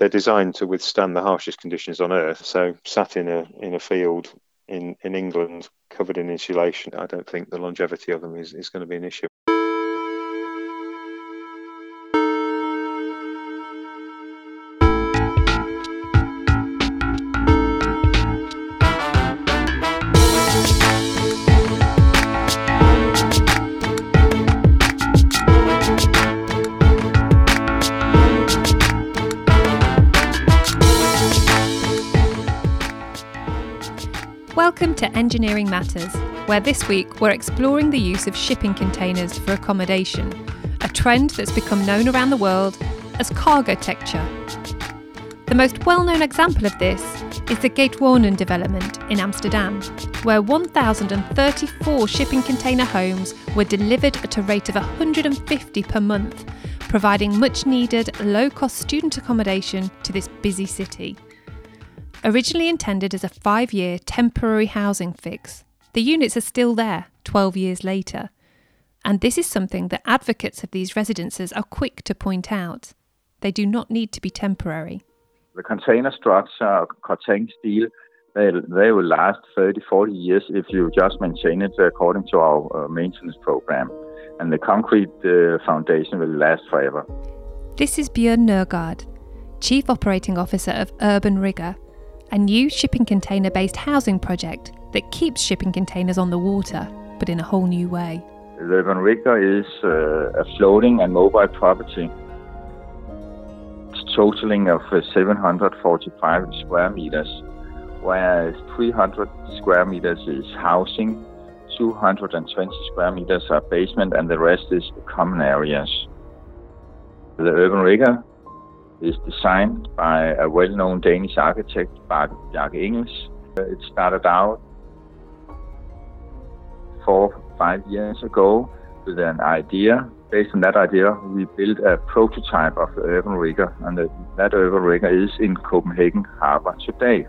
they're designed to withstand the harshest conditions on Earth. So, sat in a in a field in in England, covered in insulation, I don't think the longevity of them is, is going to be an issue. Engineering Matters, where this week we're exploring the use of shipping containers for accommodation, a trend that's become known around the world as cargotecture. The most well known example of this is the Keetwonen development in Amsterdam, where 1,034 shipping container homes were delivered at a rate of 150 per month, providing much needed low cost student accommodation to this busy city. Originally intended as a five year temporary housing fix, the units are still there 12 years later. And this is something that advocates of these residences are quick to point out. They do not need to be temporary. The container structure, container steel, they, they will last 30, 40 years if you just maintain it according to our uh, maintenance program. And the concrete uh, foundation will last forever. This is Björn Nørgaard, Chief Operating Officer of Urban Rigger, a new shipping container based housing project that keeps shipping containers on the water, but in a whole new way. The Urban Rigger is uh, a floating and mobile property totaling of uh, 745 square meters, whereas 300 square meters is housing, 220 square meters are basement, and the rest is common areas. The Urban Rigger is designed by a well-known Danish architect, Bjarke Ingels. Uh, it started out four, five years ago with an idea. Based on that idea, we built a prototype of the Urban Rigger, and that Urban Rigger is in Copenhagen Harbour today.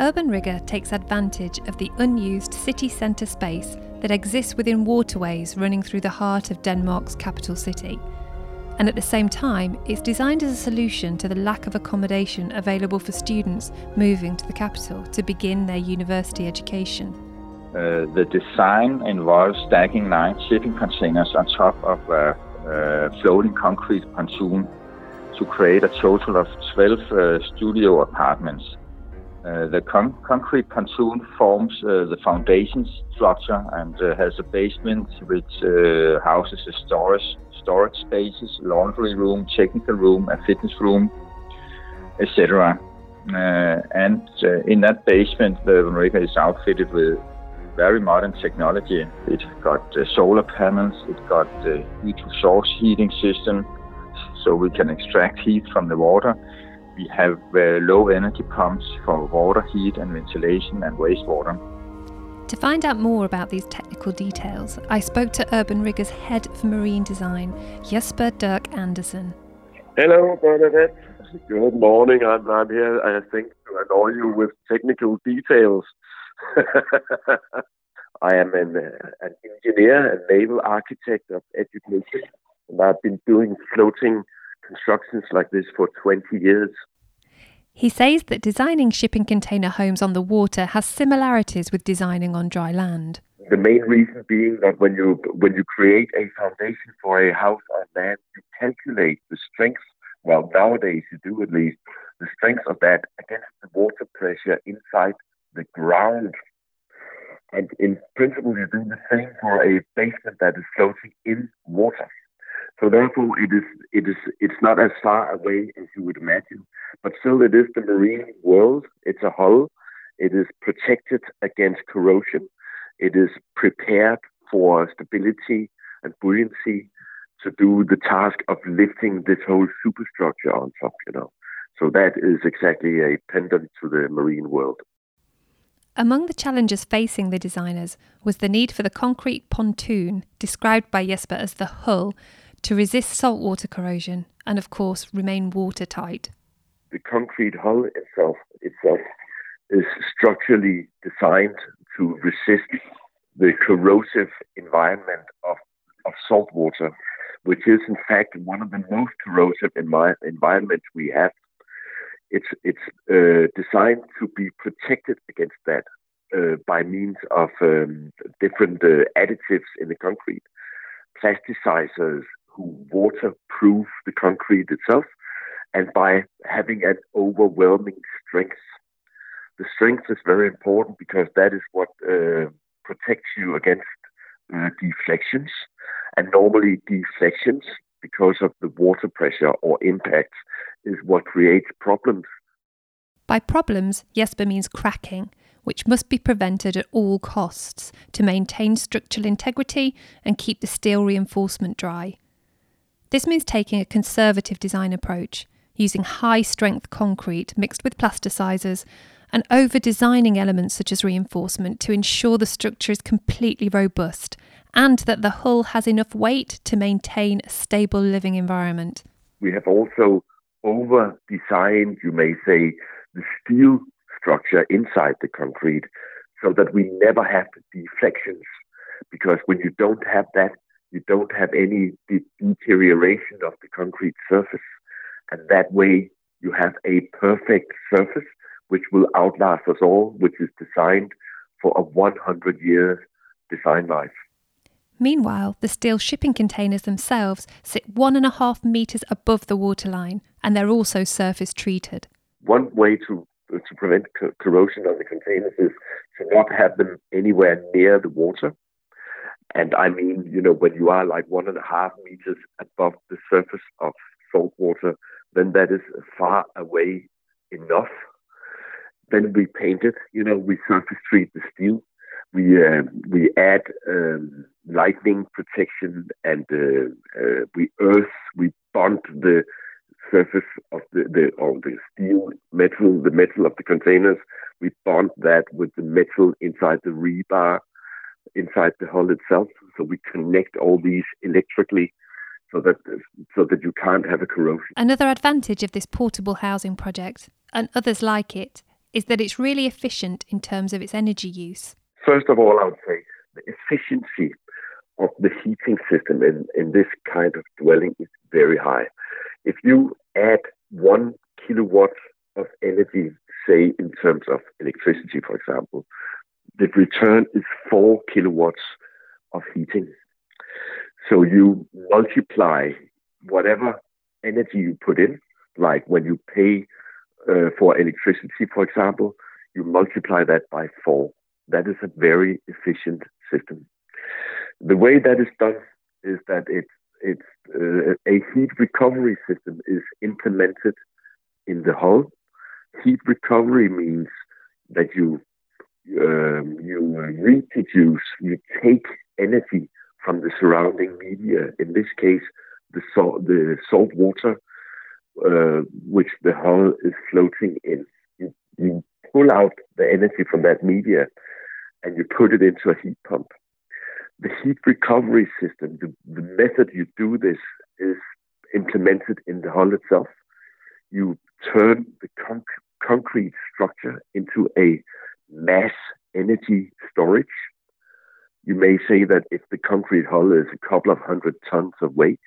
Urban Rigger takes advantage of the unused city centre space that exists within waterways running through the heart of Denmark's capital city and at the same time, it's designed as a solution to the lack of accommodation available for students moving to the capital to begin their university education. Uh, the design involves stacking nine shipping containers on top of a, a floating concrete pontoon to create a total of 12 uh, studio apartments. Uh, the con- concrete pontoon forms uh, the foundation structure and uh, has a basement which uh, houses the storage storage spaces, laundry room, technical room, a fitness room, etc. Uh, and uh, in that basement, the Urban is outfitted with very modern technology. It's got uh, solar panels, it's got the heat to source heating system, so we can extract heat from the water. We have uh, low energy pumps for water heat and ventilation and wastewater. To find out more about these technical details, I spoke to Urban Rigger's head of marine design, Jesper Dirk Andersen. Hello, Bernadette. Good morning. I'm, I'm here, I think, to annoy you with technical details. I am an, uh, an engineer and naval architect of education, and I've been doing floating constructions like this for 20 years. He says that designing shipping container homes on the water has similarities with designing on dry land. The main reason being that when you when you create a foundation for a house on land, you calculate the strength. Well, nowadays you do at least the strength of that against the water pressure inside the ground. And in principle, you do the same for a basement that is floating in water. So therefore, it is it is it's not as far away as you would imagine, but still, it is the marine world. It's a hull. It is protected against corrosion. It is prepared for stability and buoyancy to do the task of lifting this whole superstructure on top. You know, so that is exactly a pendant to the marine world. Among the challenges facing the designers was the need for the concrete pontoon, described by Jesper as the hull, to resist saltwater corrosion and, of course, remain watertight. The concrete hull itself, itself is structurally designed to resist the corrosive environment of, of salt water, which is in fact one of the most corrosive envi- environments we have. it's it's uh, designed to be protected against that uh, by means of um, different uh, additives in the concrete, plasticizers who waterproof the concrete itself, and by having an overwhelming strength. The strength is very important because that is what uh, protects you against uh, deflections, and normally deflections because of the water pressure or impact is what creates problems. By problems, Jesper means cracking, which must be prevented at all costs to maintain structural integrity and keep the steel reinforcement dry. This means taking a conservative design approach, using high strength concrete mixed with plasticizers, and over designing elements such as reinforcement to ensure the structure is completely robust and that the hull has enough weight to maintain a stable living environment. We have also over designed, you may say, the steel structure inside the concrete so that we never have deflections. Because when you don't have that, you don't have any de- deterioration of the concrete surface. And that way you have a perfect surface which will outlast us all, which is designed for a 100 year design life. Meanwhile, the steel shipping containers themselves sit one and a half metres above the waterline and they're also surface treated. One way to to prevent co- corrosion on the containers is to not have them anywhere near the water. And I mean, you know, when you are like one and a half meters above the surface of salt water, then that is far away enough. Then we paint it, you know, we surface treat the steel. We uh, we add um, lightning protection and uh, uh, we earth, we bond the surface of the, the or the steel metal, the metal of the containers. We bond that with the metal inside the rebar, inside the hull itself. So we connect all these electrically so that so that you can't have a corrosion. Another advantage of this portable housing project, and others like it, is that it's really efficient in terms of its energy use. First of all, I would say the efficiency of the heating system in, in this kind of dwelling is very high. If you add one kilowatt of energy, say in terms of electricity, for example, the return is four kilowatts of heating. So you multiply whatever energy you put in, like when you pay uh, for electricity, for example, you multiply that by four. That is a very efficient system. The way that is done is that it's it's uh, a heat recovery system is implemented in the hull. Heat recovery means that you um, you reproduce, you take energy from the surrounding media. In this case, the salt, the salt water, uh, which the hull is floating in. You, you pull out the energy from that media, and you put it into a heat pump the heat recovery system, the, the method you do this is implemented in the hull itself. You turn the con- concrete structure into a mass energy storage. You may say that if the concrete hull is a couple of hundred tons of weight,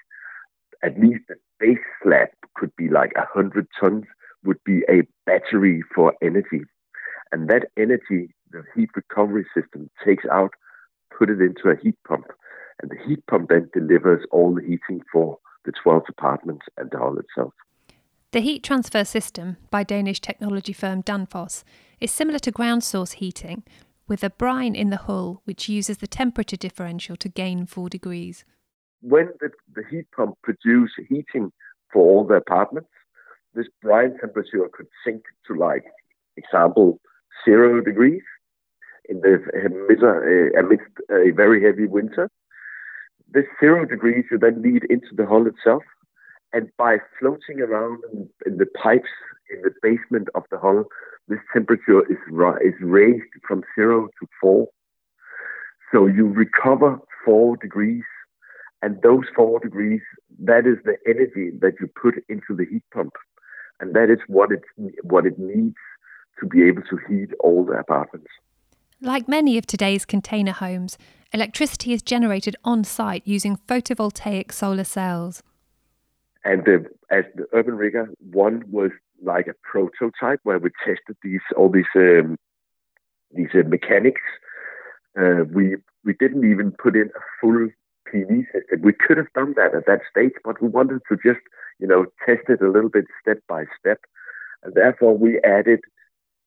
at least the base slab could be like a hundred tons, would be a battery for energy. And that energy, the heat recovery system takes out put it into a heat pump, and the heat pump then delivers all the heating for the 12 apartments and the hall itself. The heat transfer system by Danish technology firm Danfoss is similar to ground source heating, with a brine in the hull which uses the temperature differential to gain 4 degrees. When the, the heat pump produces heating for all the apartments, this brine temperature could sink to like, example, zero degrees in the uh, amidst a very heavy winter. This zero degrees you then lead into the hull itself, and by floating around in, in the pipes in the basement of the hull, this temperature is is raised from zero to four. So you recover four degrees, and those four degrees, that is the energy that you put into the heat pump, and that is what it what it needs to be able to heat all the apartments. Like many of today's container homes, electricity is generated on site using photovoltaic solar cells. And the, as the Urban Rigger, one was like a prototype where we tested these all these um, these uh, mechanics. Uh, we we didn't even put in a full PV system. We could have done that at that stage, but we wanted to just you know test it a little bit step by step, and therefore we added.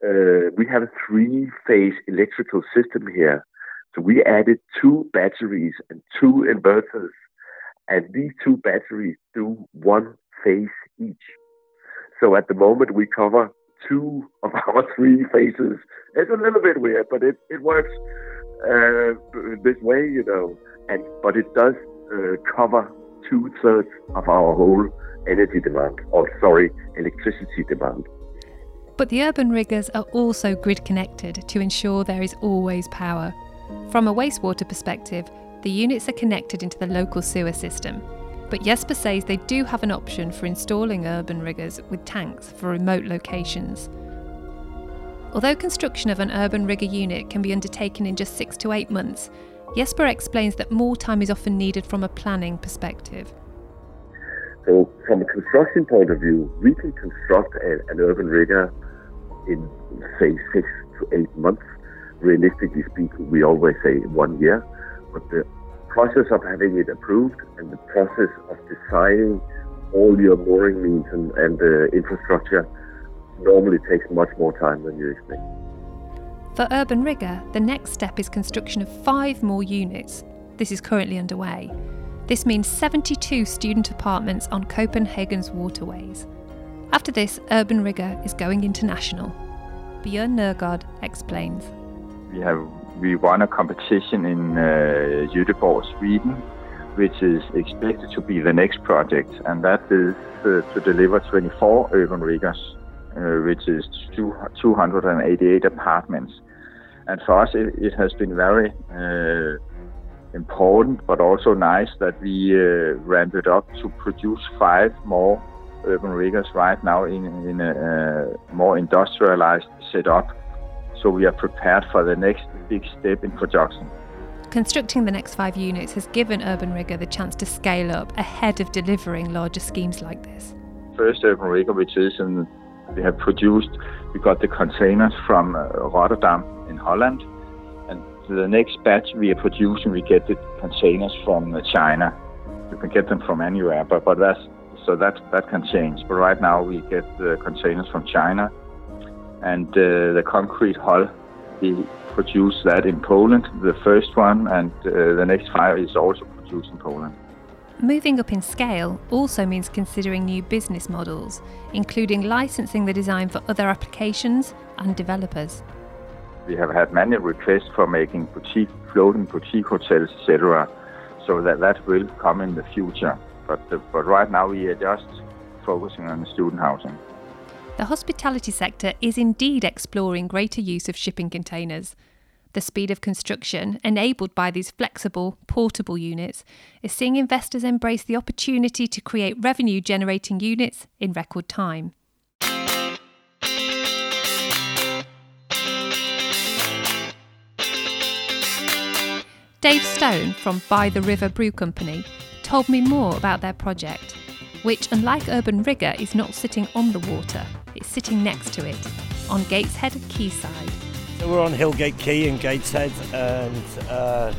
Uh, we have a three-phase electrical system here, so we added two batteries and two inverters, and these two batteries do one phase each. So at the moment, we cover two of our three phases. It's a little bit weird, but it, it works uh, this way, you know. And but it does uh, cover two thirds of our whole energy demand, or sorry, electricity demand. But the urban riggers are also grid connected to ensure there is always power. From a wastewater perspective, the units are connected into the local sewer system, but Jesper says they do have an option for installing urban riggers with tanks for remote locations. Although construction of an urban rigger unit can be undertaken in just six to eight months, Jesper explains that more time is often needed from a planning perspective. So, from a construction point of view, we can construct a, an urban rigger in, say, six to eight months. Realistically speaking, we always say one year. But the process of having it approved and the process of designing all your mooring means and, and the infrastructure normally takes much more time than you expect. For Urban Rigger, the next step is construction of five more units. This is currently underway. This means 72 student apartments on Copenhagen's waterways. After this, Urban Rigger is going international. Björn Nørgaard explains. We have we won a competition in uh, Göteborg, Sweden, which is expected to be the next project, and that is uh, to deliver 24 urban riggers, uh, which is two, 288 apartments. And for us, it, it has been very uh, important, but also nice that we uh, ramped it up to produce five more urban riggers right now in, in a, a more industrialized setup so we are prepared for the next big step in production. Constructing the next five units has given Urban Rigger the chance to scale up ahead of delivering larger schemes like this. First Urban Rigger, which is in, we have produced, we got the containers from uh, Rotterdam in Holland, and the next batch we are producing, we get the containers from uh, China. You can get them from anywhere, but, but that's so that that can change. But right now we get the containers from China, and uh, the concrete hull we produce that in Poland, the first one, and uh, the next five is also produced in Poland. Moving up in scale also means considering new business models, including licensing the design for other applications and developers. We have had many requests for making boutique, floating boutique hotels, etc. So that that will come in the future. But uh, but right now we are just focusing on student housing. The hospitality sector is indeed exploring greater use of shipping containers. The speed of construction, enabled by these flexible, portable units, is seeing investors embrace the opportunity to create revenue generating units in record time. Dave Stone from By the River Brew Company told me more about their project, which, unlike Urban Rigger, is not sitting on the water, it's sitting next to it, on Gateshead Quayside. So we're on Hillgate Quay in Gateshead, and uh,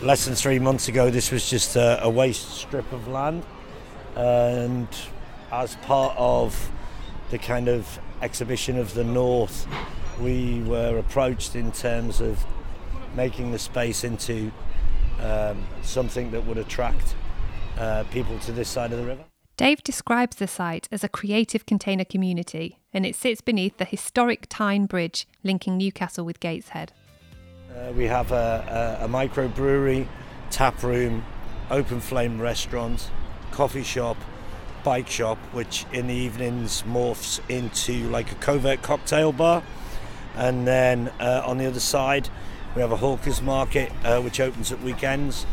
less than three months ago, this was just a, a waste strip of land. And as part of the kind of exhibition of the North, we were approached in terms of making the space into um, something that would attract uh, people to this side of the river. Dave describes the site as a creative container community, and it sits beneath the historic Tyne Bridge linking Newcastle with Gateshead. Uh, we have a, a, a microbrewery, tap room, open flame restaurant, coffee shop, bike shop, which in the evenings morphs into like a covert cocktail bar. And then uh, on the other side, we have a hawkers market, uh, which opens at weekends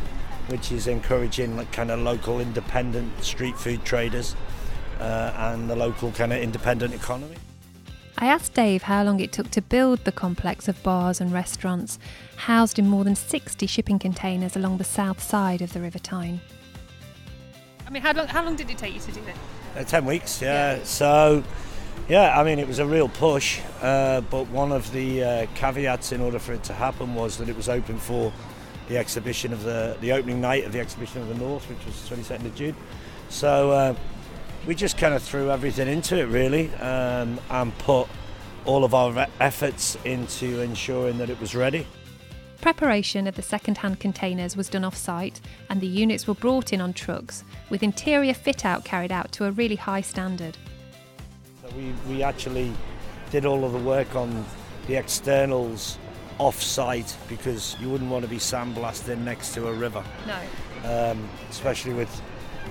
which is encouraging like kind of local independent street food traders uh, and the local kind of independent economy. I asked Dave how long it took to build the complex of bars and restaurants housed in more than 60 shipping containers along the south side of the River Tyne. I mean, how long, how long did it take you to do that? Uh, 10 weeks, yeah. yeah. So Yeah, I mean, it was a real push, uh, but one of the uh, caveats in order for it to happen was that it was open for the exhibition of the, the opening night of the exhibition of the North, which was 22nd of June. So uh, we just kind of threw everything into it, really, um, and put all of our efforts into ensuring that it was ready. Preparation of the second-hand containers was done off-site and the units were brought in on trucks, with interior fit-out carried out to a really high standard. We, we actually did all of the work on the externals off-site because you wouldn't want to be sandblasting next to a river. No. Um, especially with,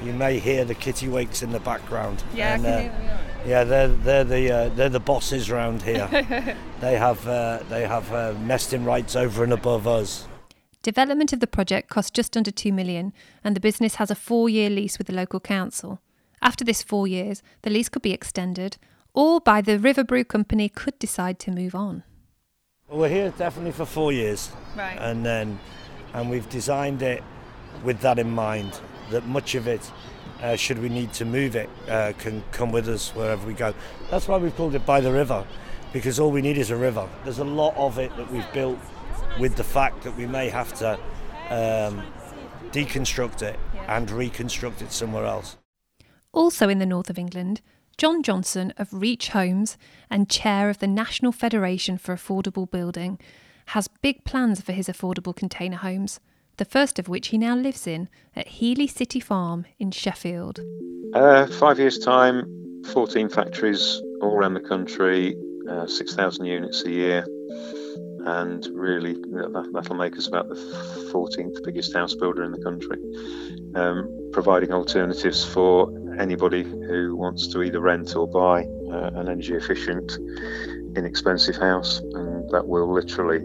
you may hear the kittiwakes in the background. Yeah, and, I can uh, hear them, yeah. they're they're the uh, they're the bosses around here. they have uh, they have uh, nesting rights over and above us. Development of the project cost just under two million, and the business has a four-year lease with the local council. After this four years, the lease could be extended, or by the River Brew Company could decide to move on. Well, we're here definitely for four years, right? And then, and we've designed it with that in mind. That much of it, uh, should we need to move it, uh, can come with us wherever we go. That's why we've called it by the river, because all we need is a river. There's a lot of it that we've built with the fact that we may have to um, deconstruct it and reconstruct it somewhere else. Also in the north of England, John Johnson of Reach Homes and chair of the National Federation for Affordable Building has big plans for his affordable container homes, the first of which he now lives in at Heeley City Farm in Sheffield. Uh, five years' time, 14 factories all around the country, uh, 6,000 units a year, and really that, will make us about the 14th biggest house builder in the country, um, providing alternatives for anybody who wants to either rent or buy uh, an energy efficient, inexpensive house, and that will literally.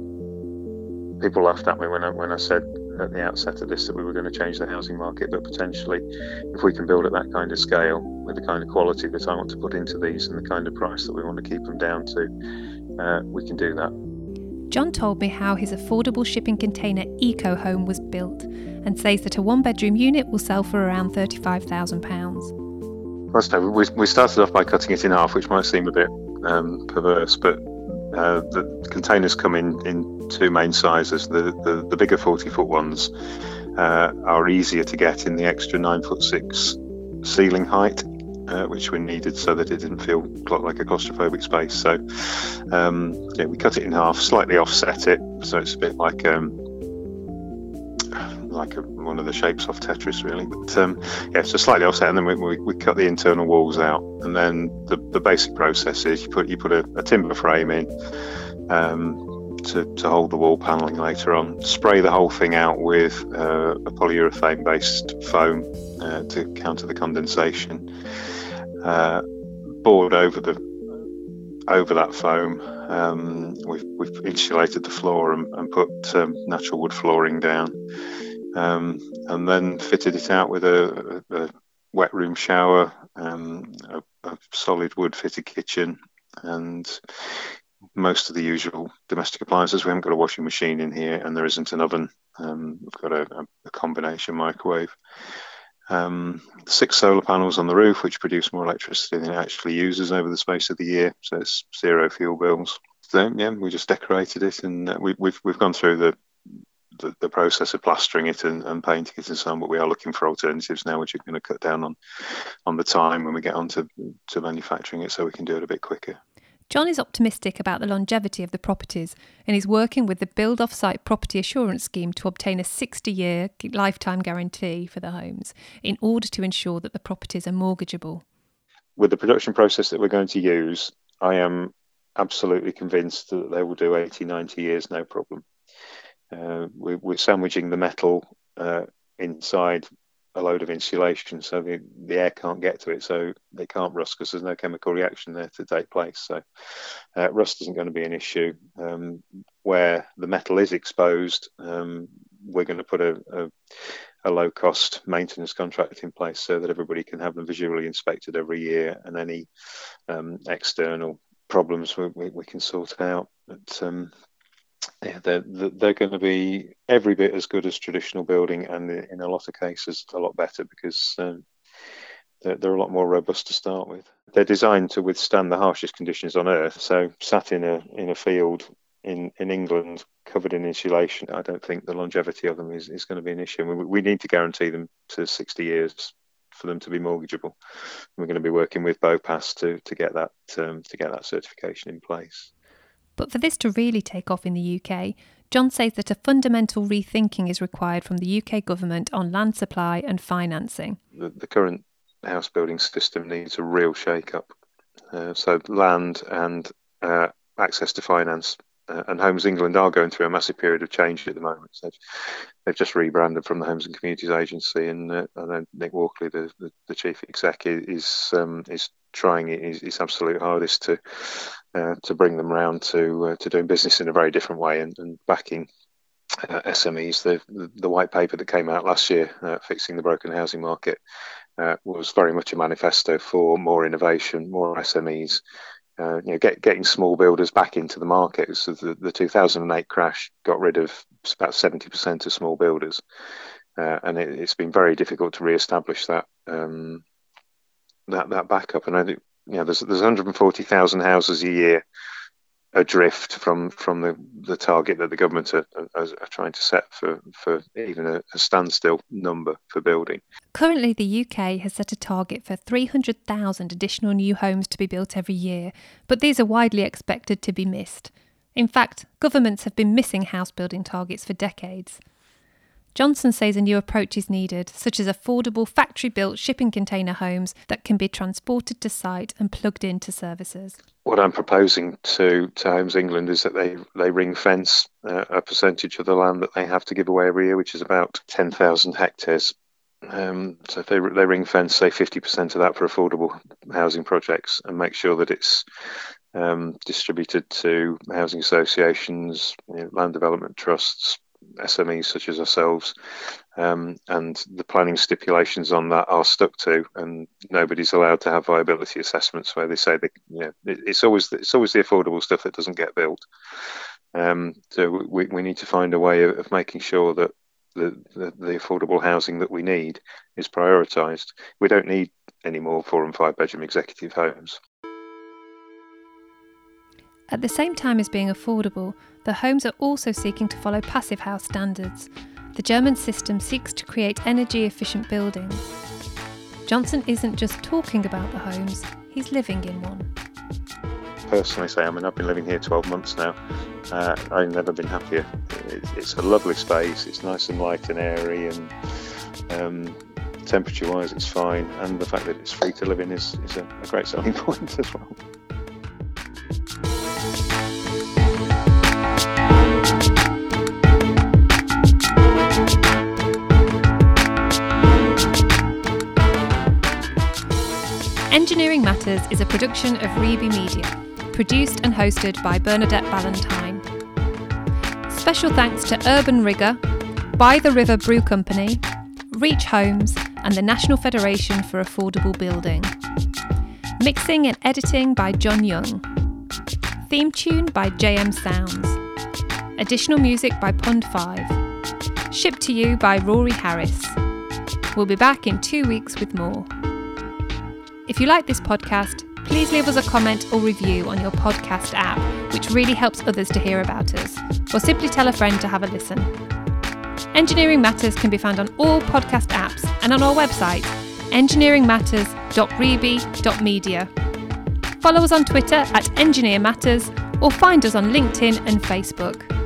People laughed at me when I when I said at the outset of this that we were going to change the housing market, but potentially, if we can build at that kind of scale with the kind of quality that I want to put into these and the kind of price that we want to keep them down to, uh, we can do that. John told me how his affordable shipping container Eco Home was built and says that a one bedroom unit will sell for around £35,000. We, we started off by cutting it in half, which might seem a bit um, perverse, but uh, the containers come in, in two main sizes. The, the, the bigger 40 foot ones uh, are easier to get in the extra 9 foot 6 ceiling height, uh, which we needed so that it didn't feel like a claustrophobic space. So um, yeah, we cut it in half, slightly offset it, so it's a bit like um, like a, one of the shapes off Tetris, really. But um, yeah, so slightly offset, and then we, we, we, cut the internal walls out, and then the, the basic process is you put you put a, a timber frame in um, to, to hold the wall paneling later on. Spray the whole thing out with uh, a polyurethane-based foam uh, to counter the condensation. Uh, board over the over that foam. Um, we've, we've, insulated the floor and, and put um, natural wood flooring down um, and then fitted it out with a, a, a wet room shower, um, a, a, solid wood fitted kitchen, and most of the usual domestic appliances. We haven't got a washing machine in here, and there isn't an oven. Um, we've got a, combination microwave. Um, six solar panels on the roof, which produce more electricity than it actually uses over the space of the year, so it's zero fuel bills. So yeah, we just decorated it, and uh, we, we've we've gone through the the, the process of plastering it and, and, painting it and so on. But we are looking for alternatives now, which are going to cut down on on the time when we get on to, to manufacturing it, so we can do it a bit quicker. John is optimistic about the longevity of the properties and is working with the Build Off Site Property Assurance Scheme to obtain a 60 year lifetime guarantee for the homes in order to ensure that the properties are mortgageable. With the production process that we're going to use, I am absolutely convinced that they will do 80, 90 years no problem. Uh, we, are sandwiching the metal uh, inside a load of insulation so the, the air can't get to it so they can't rust because there's no chemical reaction there to take place. So uh, rust isn't going to be an issue. Um, where the metal is exposed um, we're going to put a, a, a, low cost maintenance contract in place so that everybody can have them visually inspected every year and any um, external problems we, we, we, can sort out. But um, yeah, they're they're going to be every bit as good as traditional building, and in a lot of cases, a lot better because um, they're, they're a lot more robust to start with. They're designed to withstand the harshest conditions on Earth. So, sat in a in a field in, in England covered in insulation, I don't think the longevity of them is, is going to be an issue. We, we need to guarantee them to 60 years for them to be mortgageable. We're going to be working with BOPAS to, to get that um, to get that certification in place. But for this to really take off in the UK, John says that a fundamental rethinking is required from the UK government on land supply and financing. The, the current house building system needs a real shake up. Uh, so, land and uh, access to finance. Uh, and Homes England are going through a massive period of change at the moment. So they've just rebranded from the Homes and Communities Agency, and, uh, and Nick Walkley, the, the, the, chief exec, is um, is trying his, his absolute hardest to uh, to bring them round to uh, to doing business in a very different way and, and backing uh, SMEs. The, the, the white paper that came out last year, uh, fixing the broken housing market, uh, was very much a manifesto for more innovation, more SMEs. Uh, you know, get, getting small builders back into the market. So the, the 2008 crash got rid of about 70% of small builders, and it, has been very difficult to re-establish that um, that that backup. And I think you know, there's there's 140,000 houses a year adrift from from the, the target that the government are, are, are trying to set for for even a, a, standstill number for building. Currently, the UK has set a target for 300,000 additional new homes to be built every year, but these are widely expected to be missed. In fact, governments have been missing house building targets for decades. Johnson says a new approach is needed, such as affordable factory built shipping container homes that can be transported to site and plugged into services. What I'm proposing to, to Homes England is that they, they ring fence uh, a percentage of the land that they have to give away every year, which is about 10,000 hectares. Um, so if they, they ring fence, say 50% of that for affordable housing projects and make sure that it's um, distributed to housing associations, you know, land development trusts, SMEs such as ourselves, um, and the planning stipulations on that are stuck to, and nobody's allowed to have viability assessments where they say that you know it, it's always it's always the affordable stuff that doesn't get built. Um, so we, we need to find a way of, of making sure that the, the, the, affordable housing that we need is prioritised. We don't need any more four and five bedroom executive homes. At the same time as being affordable, the homes are also seeking to follow Passive House standards. The German system seeks to create energy efficient buildings. Johnson isn't just talking about the homes, he's living in one. Personally, say, I mean, I've been living here 12 months now. Uh, I've never been happier. It's a lovely space, it's nice and light and airy, and um, temperature wise, it's fine. And the fact that it's free to live in is, is a, a great selling point as well. Engineering Matters is a production of Reby Media, produced and hosted by Bernadette Ballantyne. Special thanks to Urban Rigger, By the River Brew Company, Reach Homes, and the National Federation for Affordable Building. Mixing and editing by John Young. Theme tune by JM Sounds. Additional music by Pond 5. Shipped to you by Rory Harris. We'll be back in two weeks with more. If you like this podcast, please leave us a comment or review on your podcast app, which really helps others to hear about us, or simply tell a friend to have a listen. Engineering Matters can be found on all podcast apps and on our website, engineeringmatters.reby.media. Follow us on Twitter at Engineer Matters or find us on LinkedIn and Facebook.